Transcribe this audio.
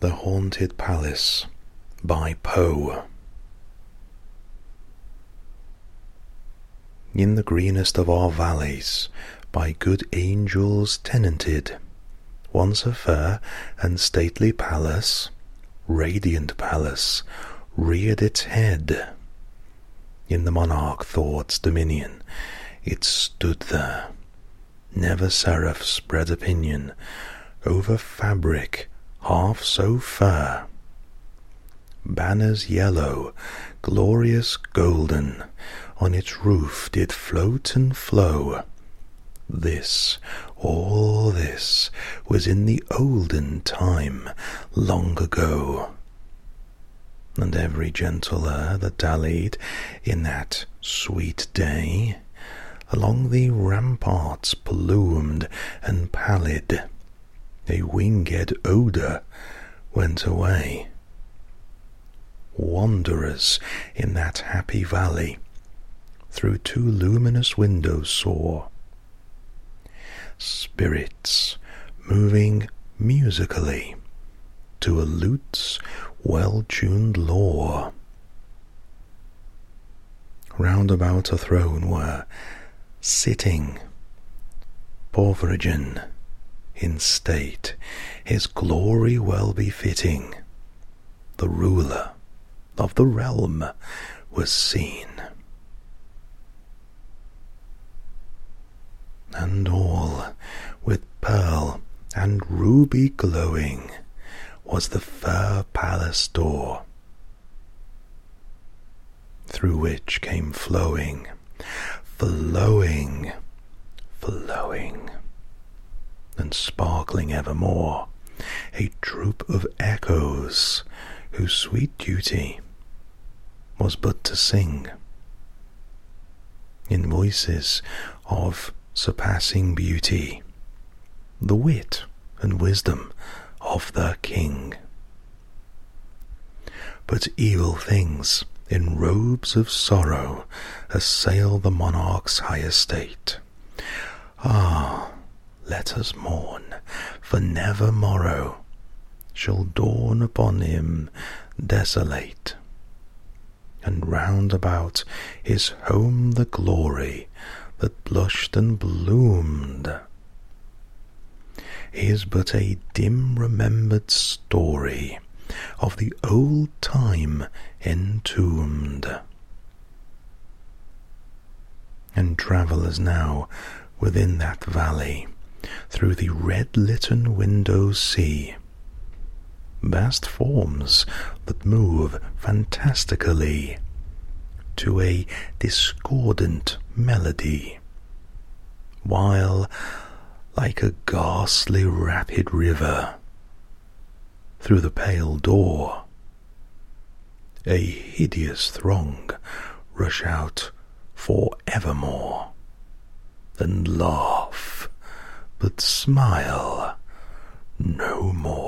The Haunted Palace by Poe. In the greenest of our valleys, by good angels tenanted, once a fair and stately palace, radiant palace, reared its head. In the monarch Thought's dominion, it stood there. Never seraph spread opinion over fabric half so fair. Banners yellow, glorious golden, on its roof did float and flow. This, all this, was in the olden time, long ago. And every gentle air that dallied in that sweet day along the ramparts plumed and pallid a winged odour went away. Wanderers in that happy valley through two luminous windows saw spirits moving musically to a lute's well tuned law. Round about a throne were sitting Porphyrogene in state, his glory well befitting, the ruler of the realm was seen. And all with pearl and ruby glowing was the fair palace door, through which came flowing, flowing, flowing and sparkling evermore, a troop of echoes whose sweet duty was but to sing in voices of surpassing beauty the wit and wisdom of the king. But evil things in robes of sorrow assail the monarch's high estate. Ah, let us mourn, for never morrow shall dawn upon him desolate. And round about his home the glory that blushed and bloomed is but a dim remembered story of the old time entombed. And travellers now within that valley through the red litten windows see vast forms that move fantastically to a discordant melody, while, like a ghastly rapid river, through the pale door, a hideous throng rush out for evermore and laugh but smile no more.